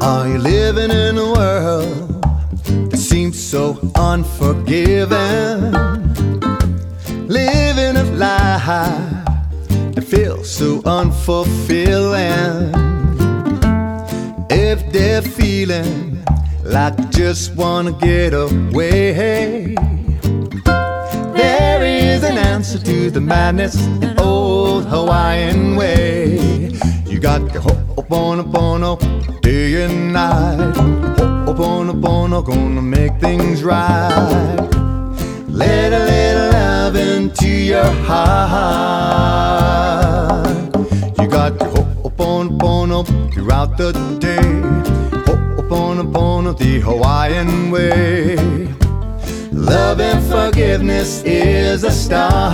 Are you living in a world that seems so unforgiving? Living a life that feels so unfulfilling. If they're feeling like just wanna get away, answer to the madness in old Hawaiian way. You got the ho'oponopono day and night. Ho'oponopono gonna make things right. Let a little love into your heart. You got the ho'oponopono throughout the day. Ho'oponopono the Hawaiian way. Love and forgiveness is a start.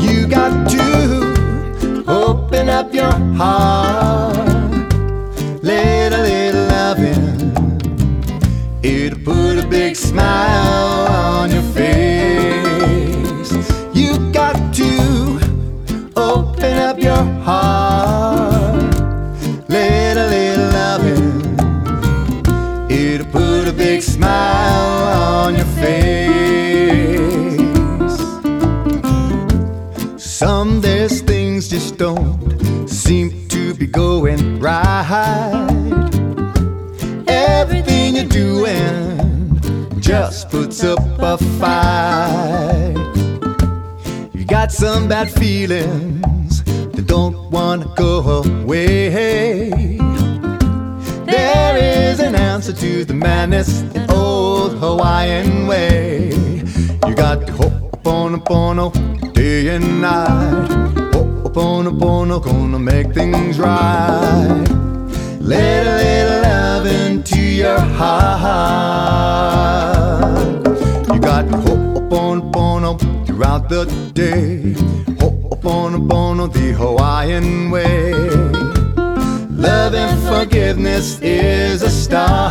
You got to open up your heart. Let a little love in. It'll put a big smile up your heart. Let a little love in. It'll put a big smile on your face. Some days things just don't seem to be going right. Everything you're doing just puts up a fight. You got some bad feelings don't wanna go away. There is an answer to the madness in old Hawaiian way. You got the ho'oponopono day and night. Ho'oponopono gonna make things right. Let a little love into your heart. You got the ho'oponopono throughout the day. Ho'oponopono the Hawaiian way. Love and forgiveness is a start.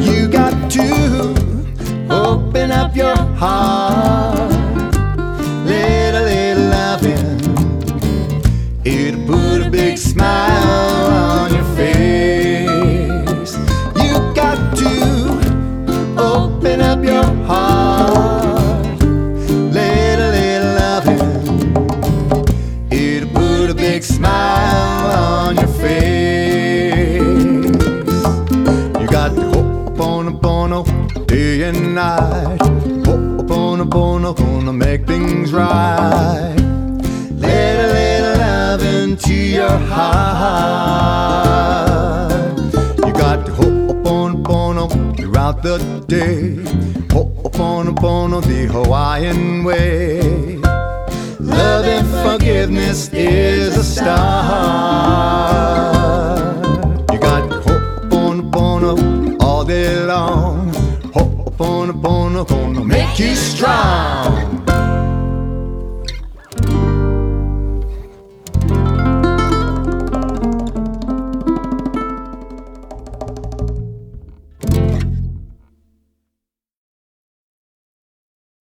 You got to open up your heart. Big smile on your face. You got the ho'oponopono day and night. Ho'oponopono gonna make things right. Let a little love into your heart. You got the ho'oponopono throughout the day. Ho'oponopono the Hawaiian way. Love and forgiveness is a start. You got Ho'oponopono all day long. Ho'oponopono gonna make you strong.